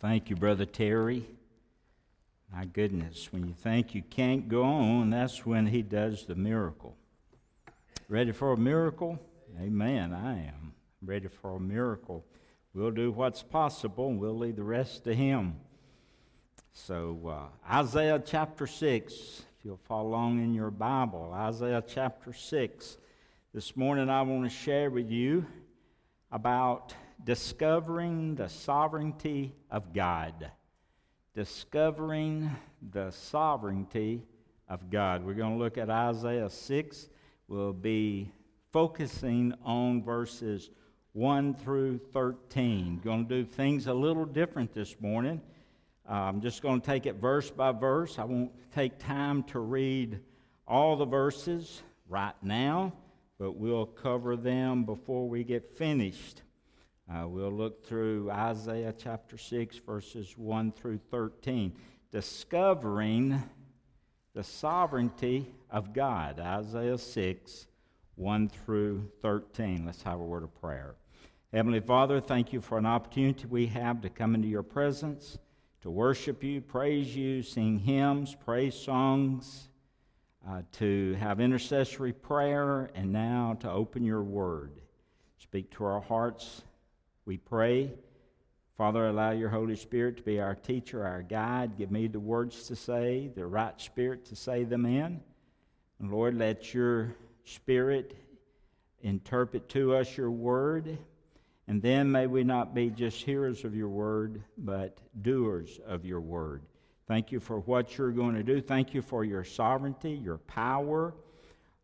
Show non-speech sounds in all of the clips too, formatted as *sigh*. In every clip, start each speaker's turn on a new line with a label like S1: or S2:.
S1: thank you, Brother Terry. My goodness, when you think you can't go on, that's when he does the miracle. Ready for a miracle? Amen. I am ready for a miracle. We'll do what's possible and we'll leave the rest to him. So, uh, Isaiah chapter 6, if you'll follow along in your Bible, Isaiah chapter 6. This morning I want to share with you about discovering the sovereignty of God. Discovering the sovereignty of God. We're going to look at Isaiah 6. We'll be focusing on verses 1 through 13. Going to do things a little different this morning. I'm just going to take it verse by verse. I won't take time to read all the verses right now, but we'll cover them before we get finished. Uh, we'll look through Isaiah chapter 6, verses 1 through 13, discovering the sovereignty of God. Isaiah 6, 1 through 13. Let's have a word of prayer. Heavenly Father, thank you for an opportunity we have to come into your presence, to worship you, praise you, sing hymns, praise songs, uh, to have intercessory prayer, and now to open your word. Speak to our hearts we pray. Father, allow your Holy Spirit to be our teacher, our guide. Give me the words to say, the right spirit to say them in. And Lord, let your spirit interpret to us your word. And then may we not be just hearers of your word, but doers of your word. Thank you for what you're going to do. Thank you for your sovereignty, your power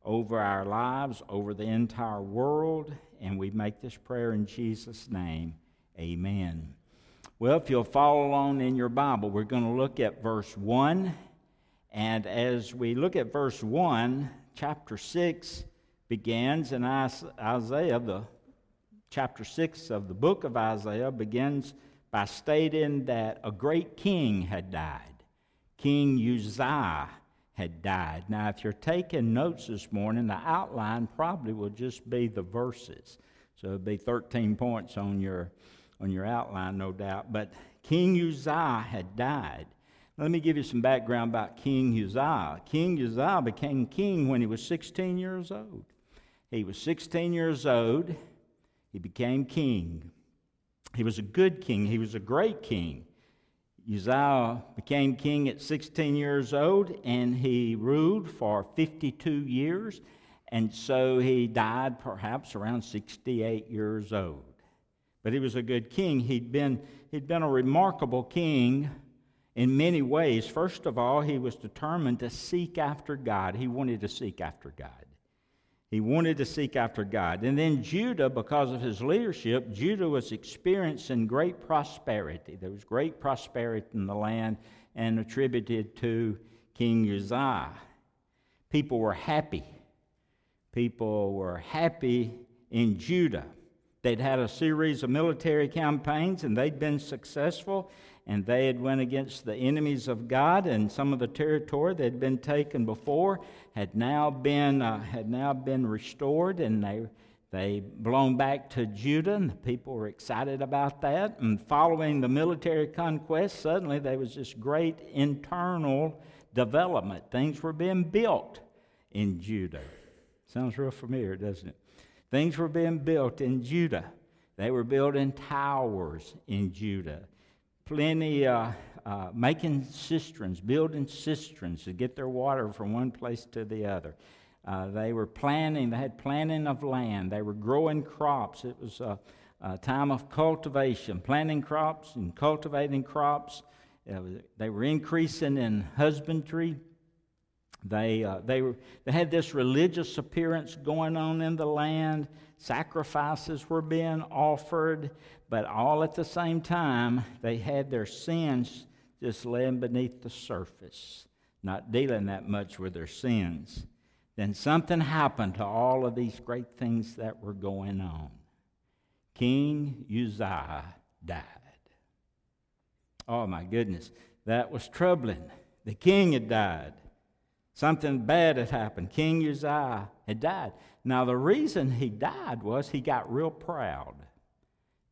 S1: over our lives, over the entire world. And we make this prayer in Jesus' name. Amen. Well, if you'll follow along in your Bible, we're going to look at verse 1. And as we look at verse 1, chapter 6 begins, and Isaiah, the chapter 6 of the book of Isaiah, begins by stating that a great king had died. King Uzziah had died. Now, if you're taking notes this morning, the outline probably will just be the verses. So it'll be 13 points on your, on your outline, no doubt. But King Uzziah had died. Let me give you some background about King Uzziah. King Uzziah became king when he was 16 years old. He was 16 years old. He became king. He was a good king. He was a great king. Uzziah became king at 16 years old and he ruled for 52 years. And so he died perhaps around 68 years old. But he was a good king. He'd been, he'd been a remarkable king in many ways. First of all, he was determined to seek after God, he wanted to seek after God. He wanted to seek after God. And then Judah, because of his leadership, Judah was experiencing great prosperity. There was great prosperity in the land and attributed to King Uzziah. People were happy. People were happy in Judah. They'd had a series of military campaigns and they'd been successful and they had went against the enemies of God, and some of the territory that had been taken before had now been uh, had now been restored, and they they blown back to Judah, and the people were excited about that. And following the military conquest, suddenly there was this great internal development. Things were being built in Judah. Sounds real familiar, doesn't it? Things were being built in Judah. They were building towers in Judah plenty uh, uh, making cisterns, building cisterns to get their water from one place to the other. Uh, they were planting, they had planting of land, they were growing crops. It was a, a time of cultivation, planting crops and cultivating crops. they were increasing in husbandry. They, uh, they, were, they had this religious appearance going on in the land. Sacrifices were being offered, but all at the same time, they had their sins just laying beneath the surface, not dealing that much with their sins. Then something happened to all of these great things that were going on. King Uzziah died. Oh my goodness, that was troubling. The king had died. Something bad had happened. King Uzziah had died. Now, the reason he died was he got real proud,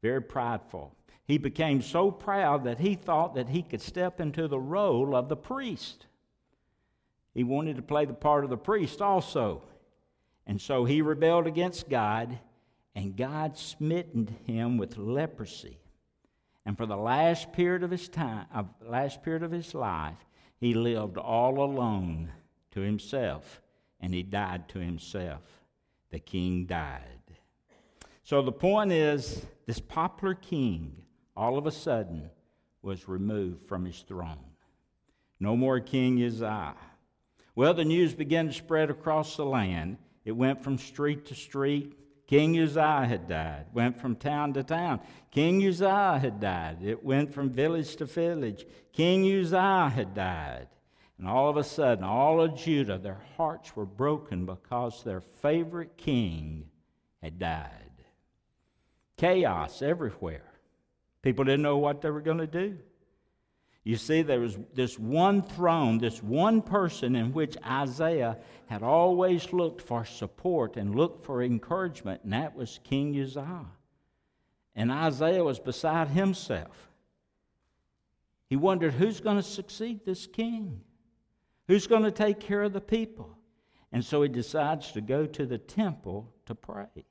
S1: very prideful. he became so proud that he thought that he could step into the role of the priest. He wanted to play the part of the priest also. And so he rebelled against God, and God smitten him with leprosy. And for the last period of his time, uh, last period of his life, he lived all alone to himself, and he died to himself. The king died. So the point is, this popular king, all of a sudden, was removed from his throne. No more King Uzziah. Well, the news began to spread across the land. It went from street to street. King Uzziah had died. Went from town to town. King Uzziah had died. It went from village to village. King Uzziah had died. And all of a sudden, all of Judah, their hearts were broken because their favorite king had died. Chaos everywhere. People didn't know what they were going to do. You see, there was this one throne, this one person in which Isaiah had always looked for support and looked for encouragement, and that was King Uzziah. And Isaiah was beside himself. He wondered who's going to succeed this king? Who's going to take care of the people? And so he decides to go to the temple to pray.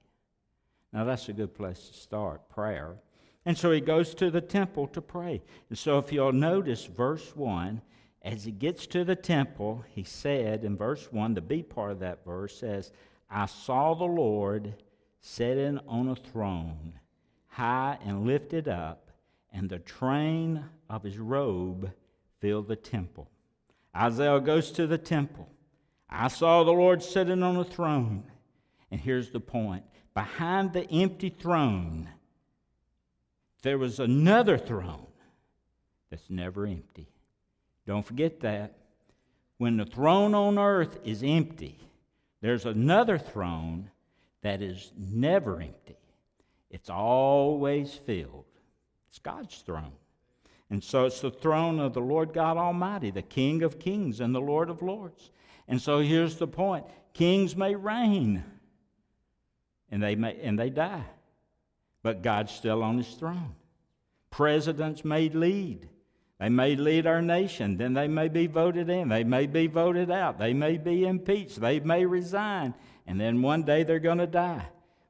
S1: Now, that's a good place to start prayer. And so he goes to the temple to pray. And so if you'll notice verse 1, as he gets to the temple, he said in verse 1, the B part of that verse says, I saw the Lord sitting on a throne, high and lifted up, and the train of his robe filled the temple. Isaiah goes to the temple. I saw the Lord sitting on a throne. And here's the point behind the empty throne, there was another throne that's never empty. Don't forget that. When the throne on earth is empty, there's another throne that is never empty. It's always filled. It's God's throne. And so it's the throne of the Lord God Almighty, the King of kings and the Lord of lords. And so here's the point kings may reign and they, may, and they die. But God's still on his throne. Presidents may lead. They may lead our nation. Then they may be voted in. They may be voted out. They may be impeached. They may resign. And then one day they're going to die.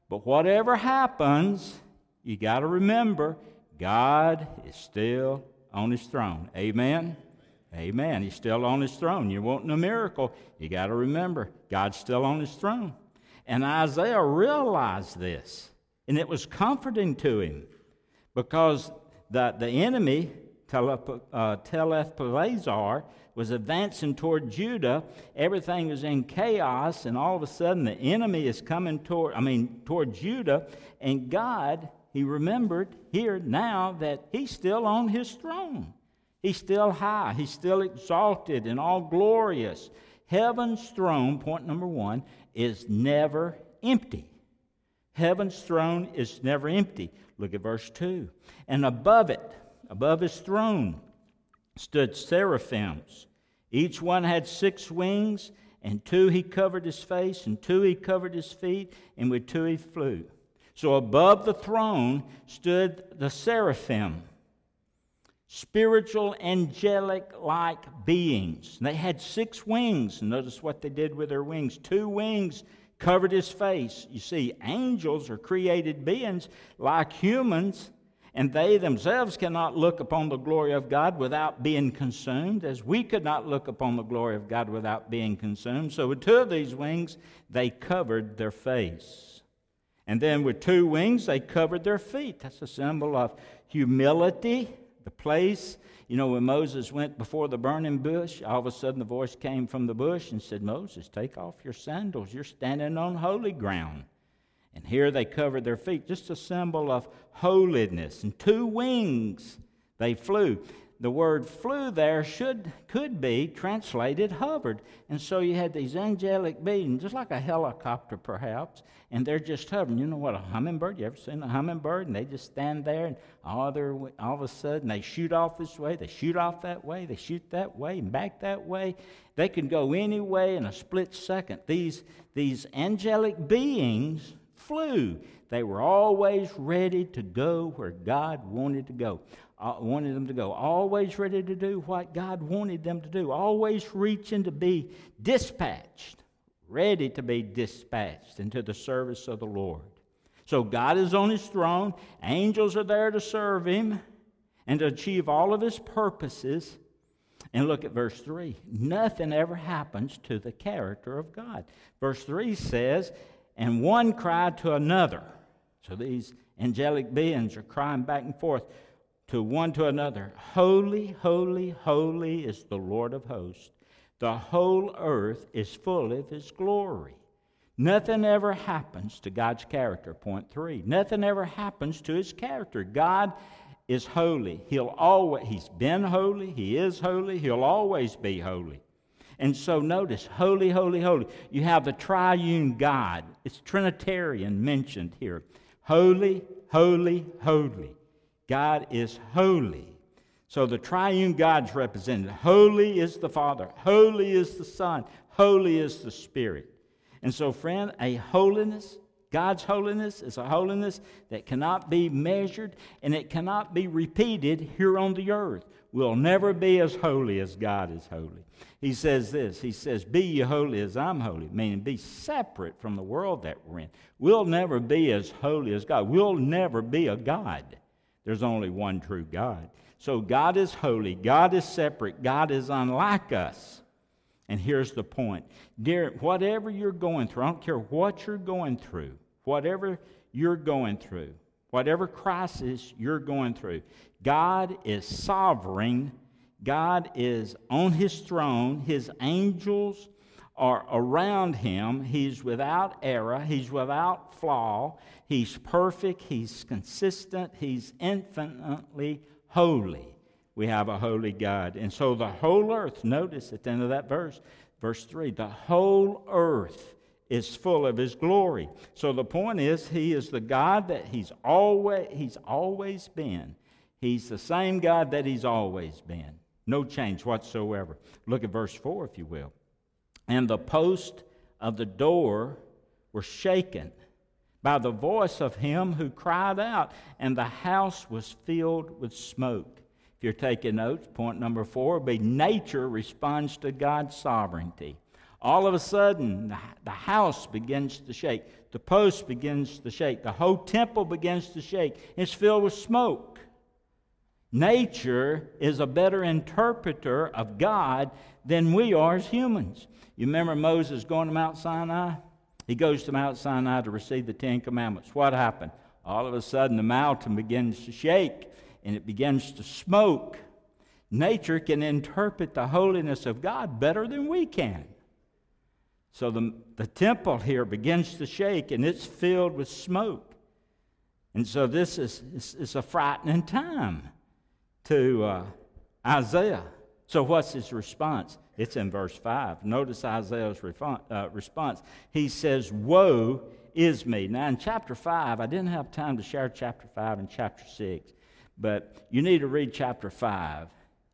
S1: But whatever happens, you got to remember God is still on his throne. Amen? Amen. He's still on his throne. You're wanting a miracle. You got to remember God's still on his throne. And Isaiah realized this, and it was comforting to him because the, the enemy, Tiglath, uh, was advancing toward Judah. Everything was in chaos, and all of a sudden the enemy is coming toward, I mean, toward Judah, and God, he remembered here now that he's still on his throne. He's still high, he's still exalted and all glorious. Heaven's throne, point number one, is never empty. Heaven's throne is never empty. Look at verse 2. And above it, above his throne, stood seraphims. Each one had six wings, and two he covered his face, and two he covered his feet, and with two he flew. So above the throne stood the seraphim, spiritual, angelic like beings. They had six wings. Notice what they did with their wings. Two wings covered his face. You see, angels are created beings like humans, and they themselves cannot look upon the glory of God without being consumed, as we could not look upon the glory of God without being consumed. So, with two of these wings, they covered their face. And then with two wings, they covered their feet. That's a symbol of humility the place. You know, when Moses went before the burning bush, all of a sudden the voice came from the bush and said, Moses, take off your sandals. You're standing on holy ground. And here they covered their feet, just a symbol of holiness. And two wings they flew the word flew there should could be translated hovered. And so you had these angelic beings just like a helicopter perhaps and they're just hovering. You know what a hummingbird? You ever seen a hummingbird and they just stand there and all, they're, all of a sudden they shoot off this way they shoot off that way they shoot that way and back that way. They can go any way in a split second. These these angelic beings flew. They were always ready to go where God wanted to go. Uh, wanted them to go. Always ready to do what God wanted them to do. Always reaching to be dispatched, ready to be dispatched into the service of the Lord. So God is on his throne. Angels are there to serve him and to achieve all of his purposes. And look at verse 3. Nothing ever happens to the character of God. Verse 3 says, And one cried to another. So these angelic beings are crying back and forth to one to another Holy, holy, holy is the Lord of hosts. The whole earth is full of his glory. Nothing ever happens to God's character. Point three. Nothing ever happens to his character. God is holy. He'll always, he's been holy, he is holy, he'll always be holy. And so notice, holy, holy, holy. You have the triune God. It's Trinitarian mentioned here. Holy, holy, holy. God is holy. So the triune God's represented. Holy is the Father, holy is the Son, holy is the Spirit. And so, friend, a holiness God's holiness is a holiness that cannot be measured and it cannot be repeated here on the earth. We'll never be as holy as God is holy. He says this He says, Be ye holy as I'm holy, meaning be separate from the world that we're in. We'll never be as holy as God. We'll never be a God. There's only one true God. So God is holy, God is separate, God is unlike us. And here's the point. Dear, whatever you're going through, I don't care what you're going through, whatever you're going through, whatever crisis you're going through, God is sovereign. God is on his throne. His angels are around him. He's without error. He's without flaw. He's perfect. He's consistent. He's infinitely holy we have a holy God. And so the whole earth, notice at the end of that verse, verse 3, the whole earth is full of his glory. So the point is he is the God that he's always he's always been. He's the same God that he's always been. No change whatsoever. Look at verse 4 if you will. And the post of the door were shaken by the voice of him who cried out, and the house was filled with smoke. If you're taking notes, point number four be nature responds to God's sovereignty. All of a sudden, the house begins to shake. The post begins to shake. The whole temple begins to shake. It's filled with smoke. Nature is a better interpreter of God than we are as humans. You remember Moses going to Mount Sinai? He goes to Mount Sinai to receive the Ten Commandments. What happened? All of a sudden, the mountain begins to shake and it begins to smoke, nature can interpret the holiness of God better than we can. So the, the temple here begins to shake and it's filled with smoke. And so this is, is, is a frightening time to uh, Isaiah. So what's his response? It's in verse 5. Notice Isaiah's uh, response. He says, Woe is me. Now, in chapter 5, I didn't have time to share chapter 5 and chapter 6. But you need to read chapter 5,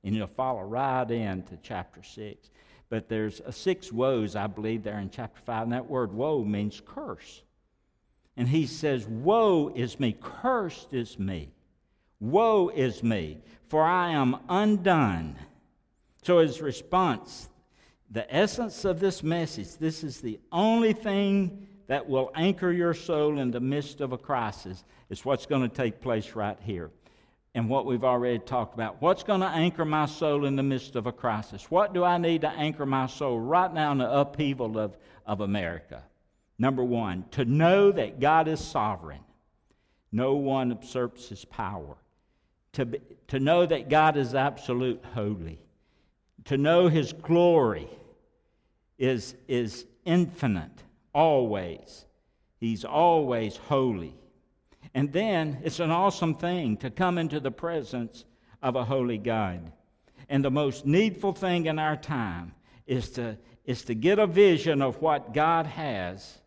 S1: and you'll follow right into chapter 6. But there's a six woes, I believe, there in chapter 5, and that word woe means curse. And he says, Woe is me, cursed is me. Woe is me, for I am undone. So his response, the essence of this message, this is the only thing that will anchor your soul in the midst of a crisis, is what's going to take place right here and what we've already talked about. What's going to anchor my soul in the midst of a crisis? What do I need to anchor my soul right now in the upheaval of, of America? Number one, to know that God is sovereign. No one usurps his power. To, be, to know that God is absolute holy. To know his glory is, is infinite, always. He's always holy. And then it's an awesome thing to come into the presence of a holy God. And the most needful thing in our time is to, is to get a vision of what God has.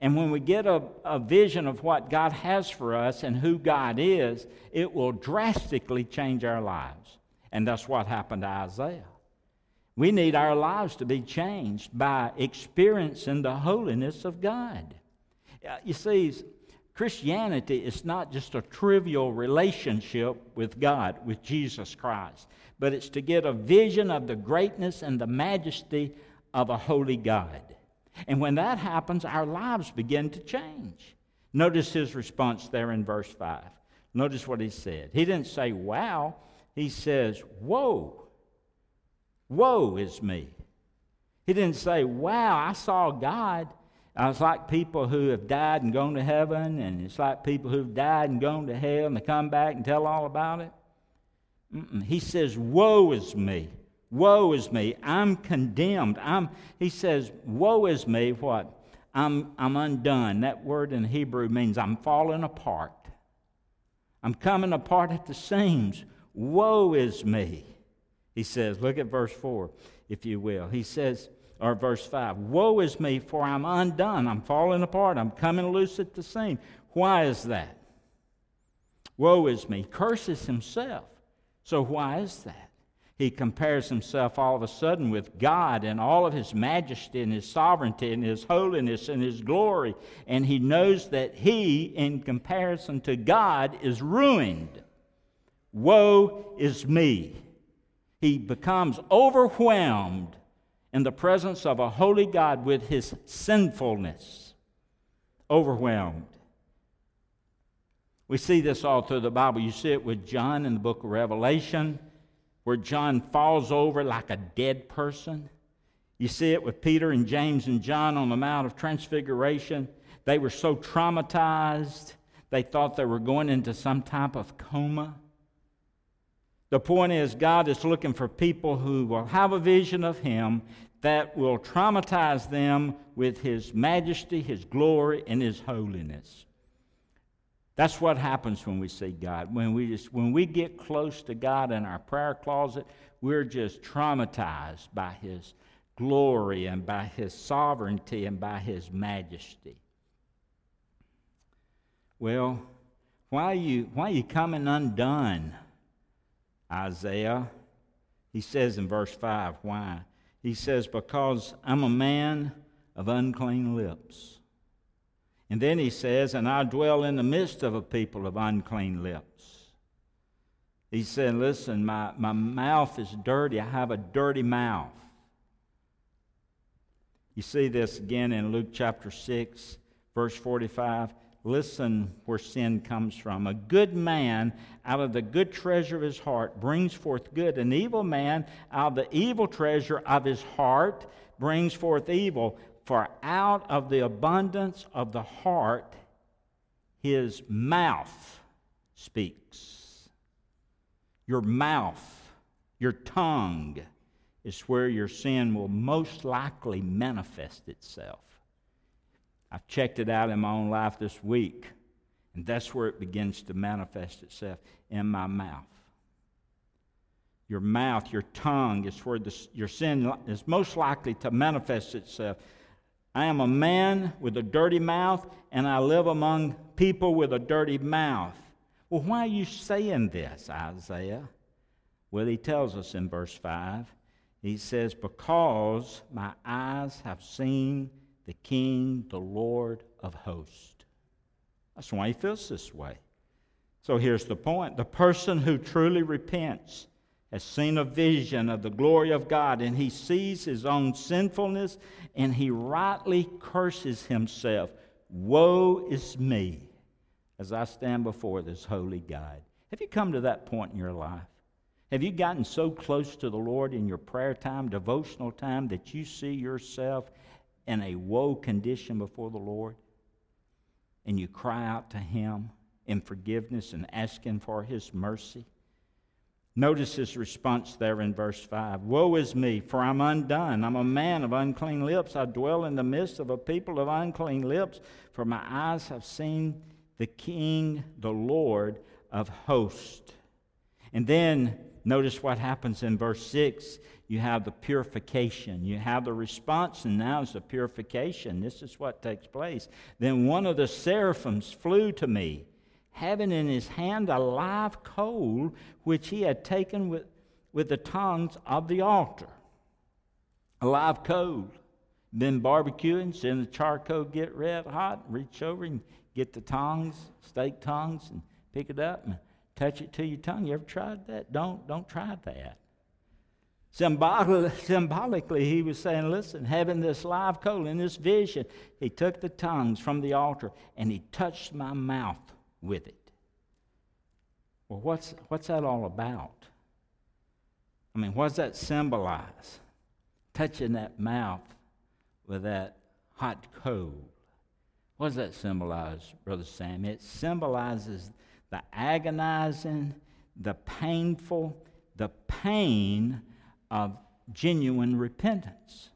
S1: And when we get a, a vision of what God has for us and who God is, it will drastically change our lives. And that's what happened to Isaiah. We need our lives to be changed by experiencing the holiness of God. Uh, you see, Christianity is not just a trivial relationship with God, with Jesus Christ, but it's to get a vision of the greatness and the majesty of a holy God. And when that happens, our lives begin to change. Notice his response there in verse 5. Notice what he said. He didn't say, wow. He says, whoa. Woe is me. He didn't say, wow, I saw God. Uh, it's like people who have died and gone to heaven, and it's like people who've died and gone to hell, and they come back and tell all about it. Mm-mm. He says, Woe is me. Woe is me. I'm condemned. I'm, he says, Woe is me. What? I'm, I'm undone. That word in Hebrew means I'm falling apart. I'm coming apart at the seams. Woe is me. He says, look at verse 4, if you will. He says, or verse 5 Woe is me, for I'm undone. I'm falling apart. I'm coming loose at the seam. Why is that? Woe is me. Curses himself. So why is that? He compares himself all of a sudden with God and all of his majesty and his sovereignty and his holiness and his glory. And he knows that he, in comparison to God, is ruined. Woe is me. He becomes overwhelmed in the presence of a holy God with his sinfulness, overwhelmed. We see this all through the Bible. You see it with John in the book of Revelation, where John falls over like a dead person. You see it with Peter and James and John on the Mount of Transfiguration. They were so traumatized, they thought they were going into some type of coma. The point is, God is looking for people who will have a vision of Him that will traumatize them with His majesty, His glory, and His holiness. That's what happens when we see God. When we, just, when we get close to God in our prayer closet, we're just traumatized by His glory and by His sovereignty and by His majesty. Well, why are you, why are you coming undone? Isaiah. He says in verse 5, why? He says, Because I'm a man of unclean lips. And then he says, And I dwell in the midst of a people of unclean lips. He said, Listen, my, my mouth is dirty. I have a dirty mouth. You see this again in Luke chapter 6, verse 45. Listen where sin comes from. A good man out of the good treasure of his heart brings forth good. An evil man out of the evil treasure of his heart brings forth evil. For out of the abundance of the heart, his mouth speaks. Your mouth, your tongue, is where your sin will most likely manifest itself. I've checked it out in my own life this week, and that's where it begins to manifest itself in my mouth. Your mouth, your tongue is where your sin is most likely to manifest itself. I am a man with a dirty mouth, and I live among people with a dirty mouth. Well, why are you saying this, Isaiah? Well, he tells us in verse 5. He says, Because my eyes have seen the King, the Lord of hosts. That's why he feels this way. So here's the point the person who truly repents has seen a vision of the glory of God and he sees his own sinfulness and he rightly curses himself. Woe is me as I stand before this holy God. Have you come to that point in your life? Have you gotten so close to the Lord in your prayer time, devotional time, that you see yourself in a woe condition before the Lord and you cry out to Him in forgiveness and asking for His mercy? Notice his response there in verse 5 Woe is me, for I'm undone. I'm a man of unclean lips. I dwell in the midst of a people of unclean lips, for my eyes have seen the King, the Lord of hosts. And then notice what happens in verse 6 you have the purification. You have the response, and now it's the purification. This is what takes place. Then one of the seraphims flew to me, having in his hand a live coal which he had taken with, with the tongs of the altar. A live coal. Been barbecuing, seeing the charcoal get red hot, reach over and get the tongs, steak tongs, and pick it up and touch it to your tongue. You ever tried that? Don't, don't try that. Symbol- *laughs* symbolically, he was saying, listen, having this live coal in this vision, he took the tongues from the altar and he touched my mouth with it. Well, what's, what's that all about? I mean, what does that symbolize? Touching that mouth with that hot coal. What does that symbolize, Brother Sam? It symbolizes the agonizing, the painful, the pain of genuine repentance.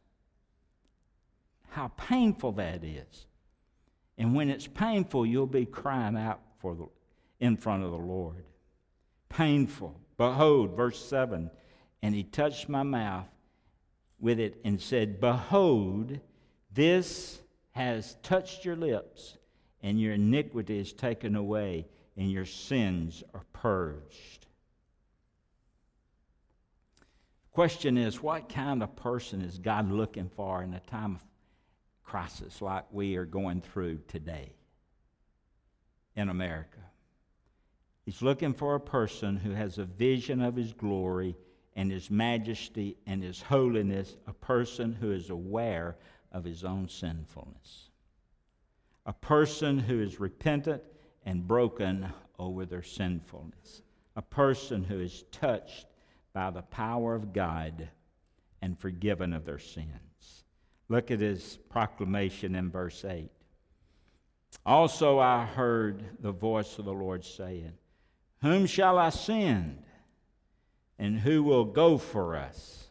S1: How painful that is. And when it's painful, you'll be crying out for the, in front of the Lord. Painful. Behold, verse 7 And he touched my mouth with it and said, Behold, this has touched your lips, and your iniquity is taken away, and your sins are purged. Question is, what kind of person is God looking for in a time of crisis like we are going through today in America? He's looking for a person who has a vision of his glory and his majesty and his holiness, a person who is aware of his own sinfulness, a person who is repentant and broken over their sinfulness, a person who is touched by the power of God and forgiven of their sins. Look at his proclamation in verse 8. Also, I heard the voice of the Lord saying, Whom shall I send? And who will go for us?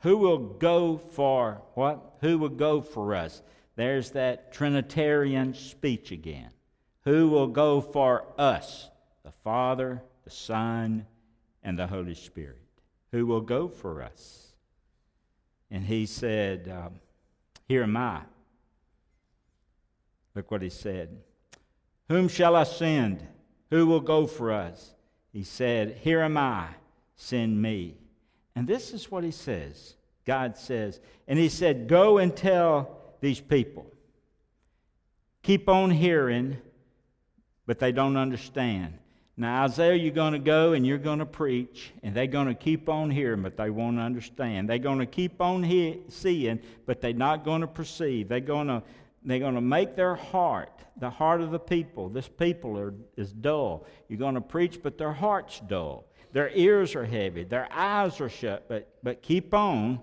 S1: Who will go for what? Who will go for us? There's that Trinitarian speech again. Who will go for us? The Father, the Son, and the Holy Spirit, who will go for us. And he said, um, Here am I. Look what he said. Whom shall I send? Who will go for us? He said, Here am I, send me. And this is what he says. God says, and he said, Go and tell these people. Keep on hearing, but they don't understand. Now, Isaiah, you're going to go and you're going to preach, and they're going to keep on hearing, but they won't understand. They're going to keep on he- seeing, but they're not going to perceive. They're going to, they're going to make their heart, the heart of the people, this people are, is dull. You're going to preach, but their heart's dull. Their ears are heavy. Their eyes are shut, but, but keep on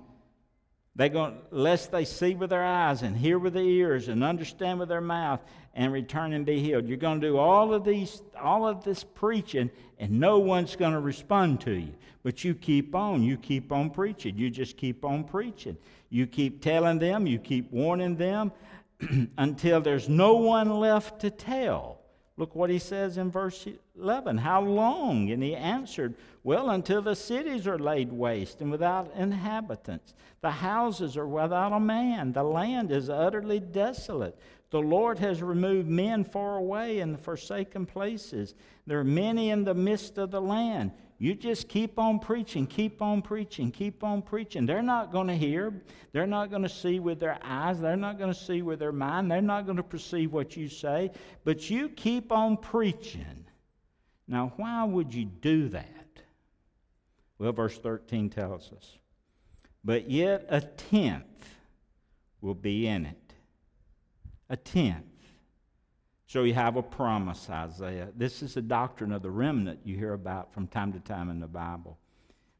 S1: they're going, lest they see with their eyes and hear with their ears and understand with their mouth and return and be healed. You're going to do all of these, all of this preaching, and no one's going to respond to you. But you keep on. You keep on preaching. You just keep on preaching. You keep telling them. You keep warning them *clears throat* until there's no one left to tell. Look what he says in verse 11. How long? And he answered, Well, until the cities are laid waste and without inhabitants. The houses are without a man. The land is utterly desolate. The Lord has removed men far away in the forsaken places. There are many in the midst of the land. You just keep on preaching, keep on preaching, keep on preaching. They're not going to hear. They're not going to see with their eyes. They're not going to see with their mind. They're not going to perceive what you say. But you keep on preaching. Now, why would you do that? Well, verse 13 tells us. But yet a tenth will be in it. A tenth. So you have a promise, Isaiah. This is the doctrine of the remnant you hear about from time to time in the Bible.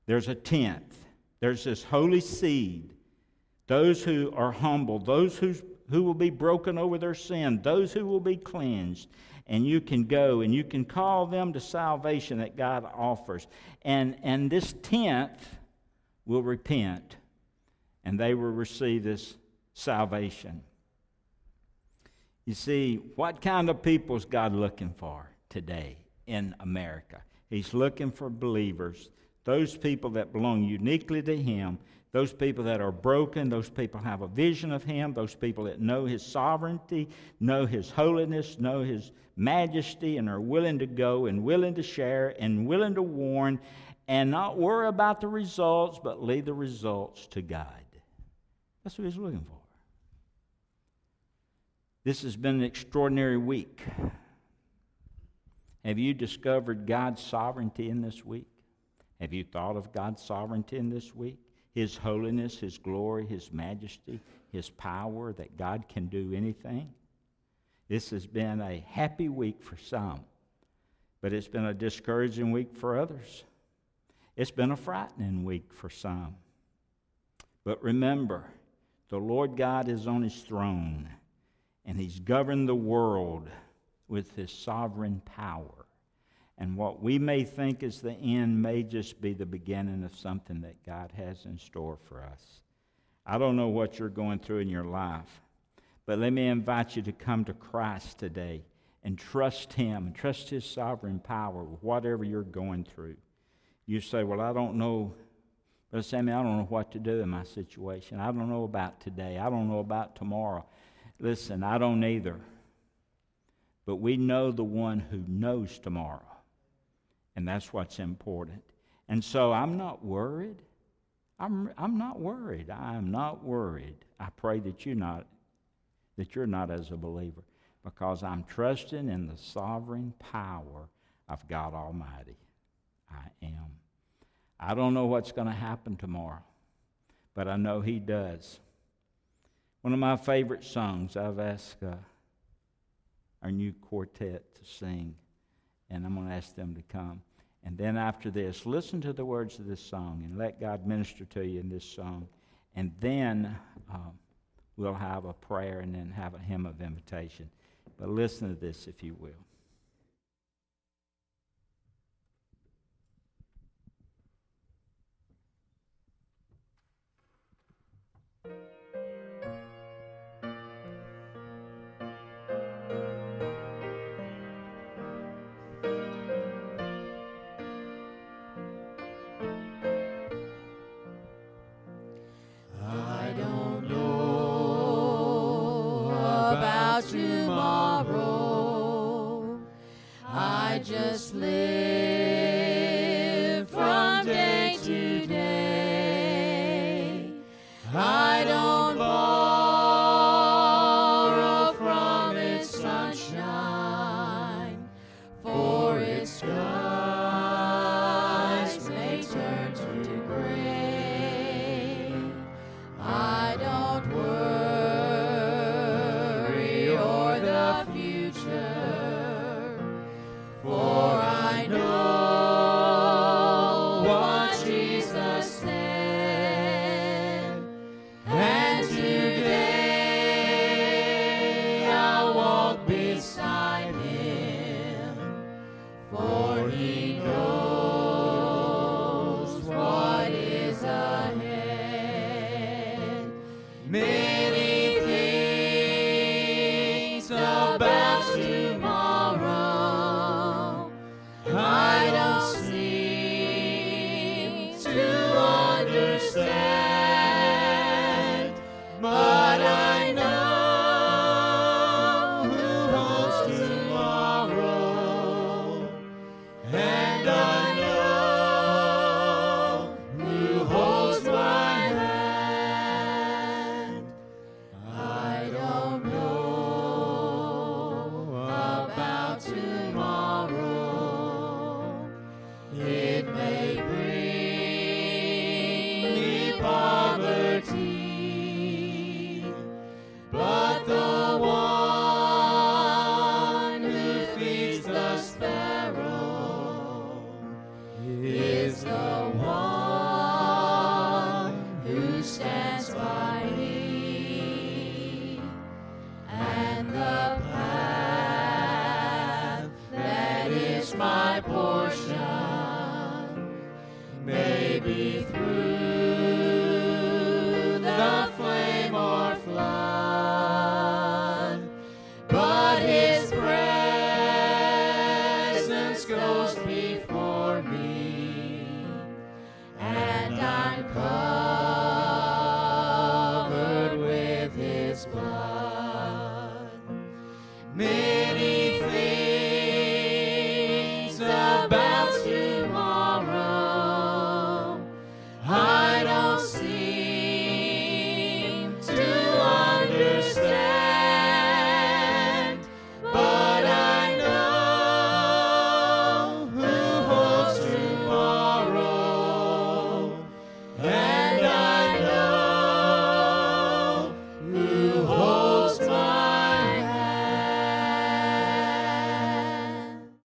S1: There's a tenth. There's this holy seed. Those who are humble, those who, who will be broken over their sin, those who will be cleansed. And you can go and you can call them to salvation that God offers. And, and this tenth will repent and they will receive this salvation. You see, what kind of people is God looking for today in America? He's looking for believers, those people that belong uniquely to Him, those people that are broken, those people have a vision of Him, those people that know His sovereignty, know His holiness, know His majesty, and are willing to go and willing to share and willing to warn and not worry about the results, but leave the results to God. That's what He's looking for.
S2: This has been an extraordinary week. Have you discovered God's sovereignty in this week? Have you thought of God's sovereignty in this week? His holiness, His glory, His majesty, His power, that God can do anything? This has been a happy week for some, but it's been a discouraging week for others. It's been a frightening week for some. But remember, the Lord God is on his throne, and he's governed the world with his sovereign power. And what we may think is the end may just be the beginning of something that God has in store for us. I don't know what you're going through in your life, but let me invite you to come to Christ today and trust Him and trust His sovereign power with whatever you're going through. You say, Well, I don't know, Brother Sammy, I don't know what to do in my situation. I don't know about today. I don't know about tomorrow. Listen, I don't either. But we know the one who knows tomorrow. And that's what's important. And so I'm not worried. I'm, I'm not worried. I'm not worried. I pray that you're not, that you're not as a believer because I'm trusting in the sovereign power of God Almighty. I am. I don't know what's going to happen tomorrow, but I know He does. One of my favorite songs, I've asked uh, our new quartet to sing, and I'm going to ask them to come. And then after this, listen to the words of this song and let God minister to you in this song. And then um, we'll have a prayer and then have a hymn of invitation. But listen to this, if you will.
S3: Be through.